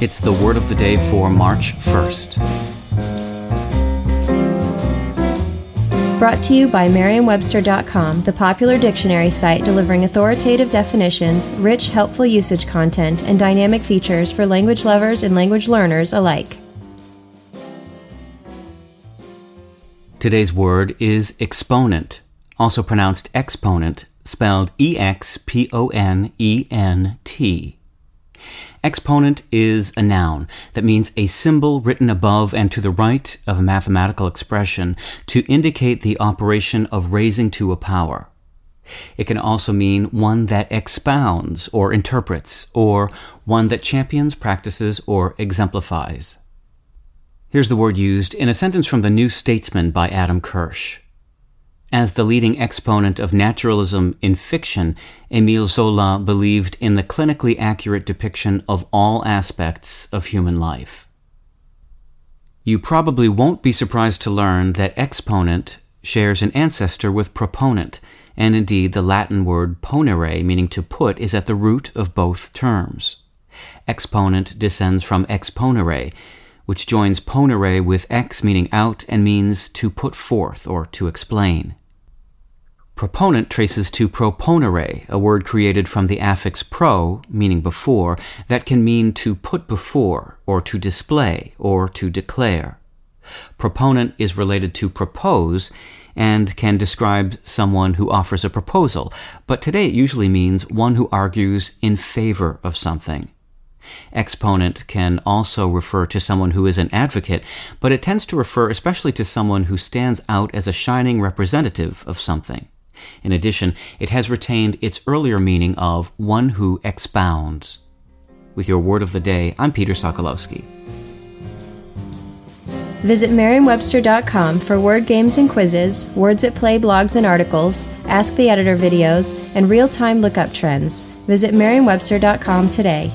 It's the word of the day for March 1st. Brought to you by Merriam-Webster.com, the popular dictionary site delivering authoritative definitions, rich, helpful usage content, and dynamic features for language lovers and language learners alike. Today's word is exponent, also pronounced exponent, spelled E X P O N E N T. Exponent is a noun that means a symbol written above and to the right of a mathematical expression to indicate the operation of raising to a power. It can also mean one that expounds or interprets, or one that champions, practices, or exemplifies. Here's the word used in a sentence from The New Statesman by Adam Kirsch. As the leading exponent of naturalism in fiction, Émile Zola believed in the clinically accurate depiction of all aspects of human life. You probably won't be surprised to learn that exponent shares an ancestor with proponent, and indeed the Latin word ponere, meaning to put, is at the root of both terms. Exponent descends from exponere, which joins ponere with ex meaning out and means to put forth or to explain. Proponent traces to proponere, a word created from the affix pro, meaning before, that can mean to put before, or to display, or to declare. Proponent is related to propose and can describe someone who offers a proposal, but today it usually means one who argues in favor of something. Exponent can also refer to someone who is an advocate, but it tends to refer especially to someone who stands out as a shining representative of something. In addition, it has retained its earlier meaning of one who expounds. With your word of the day, I'm Peter Sokolowski. Visit Merriam-Webster.com for word games and quizzes, words at play blogs and articles, Ask the Editor videos, and real-time lookup trends. Visit Merriam-Webster.com today.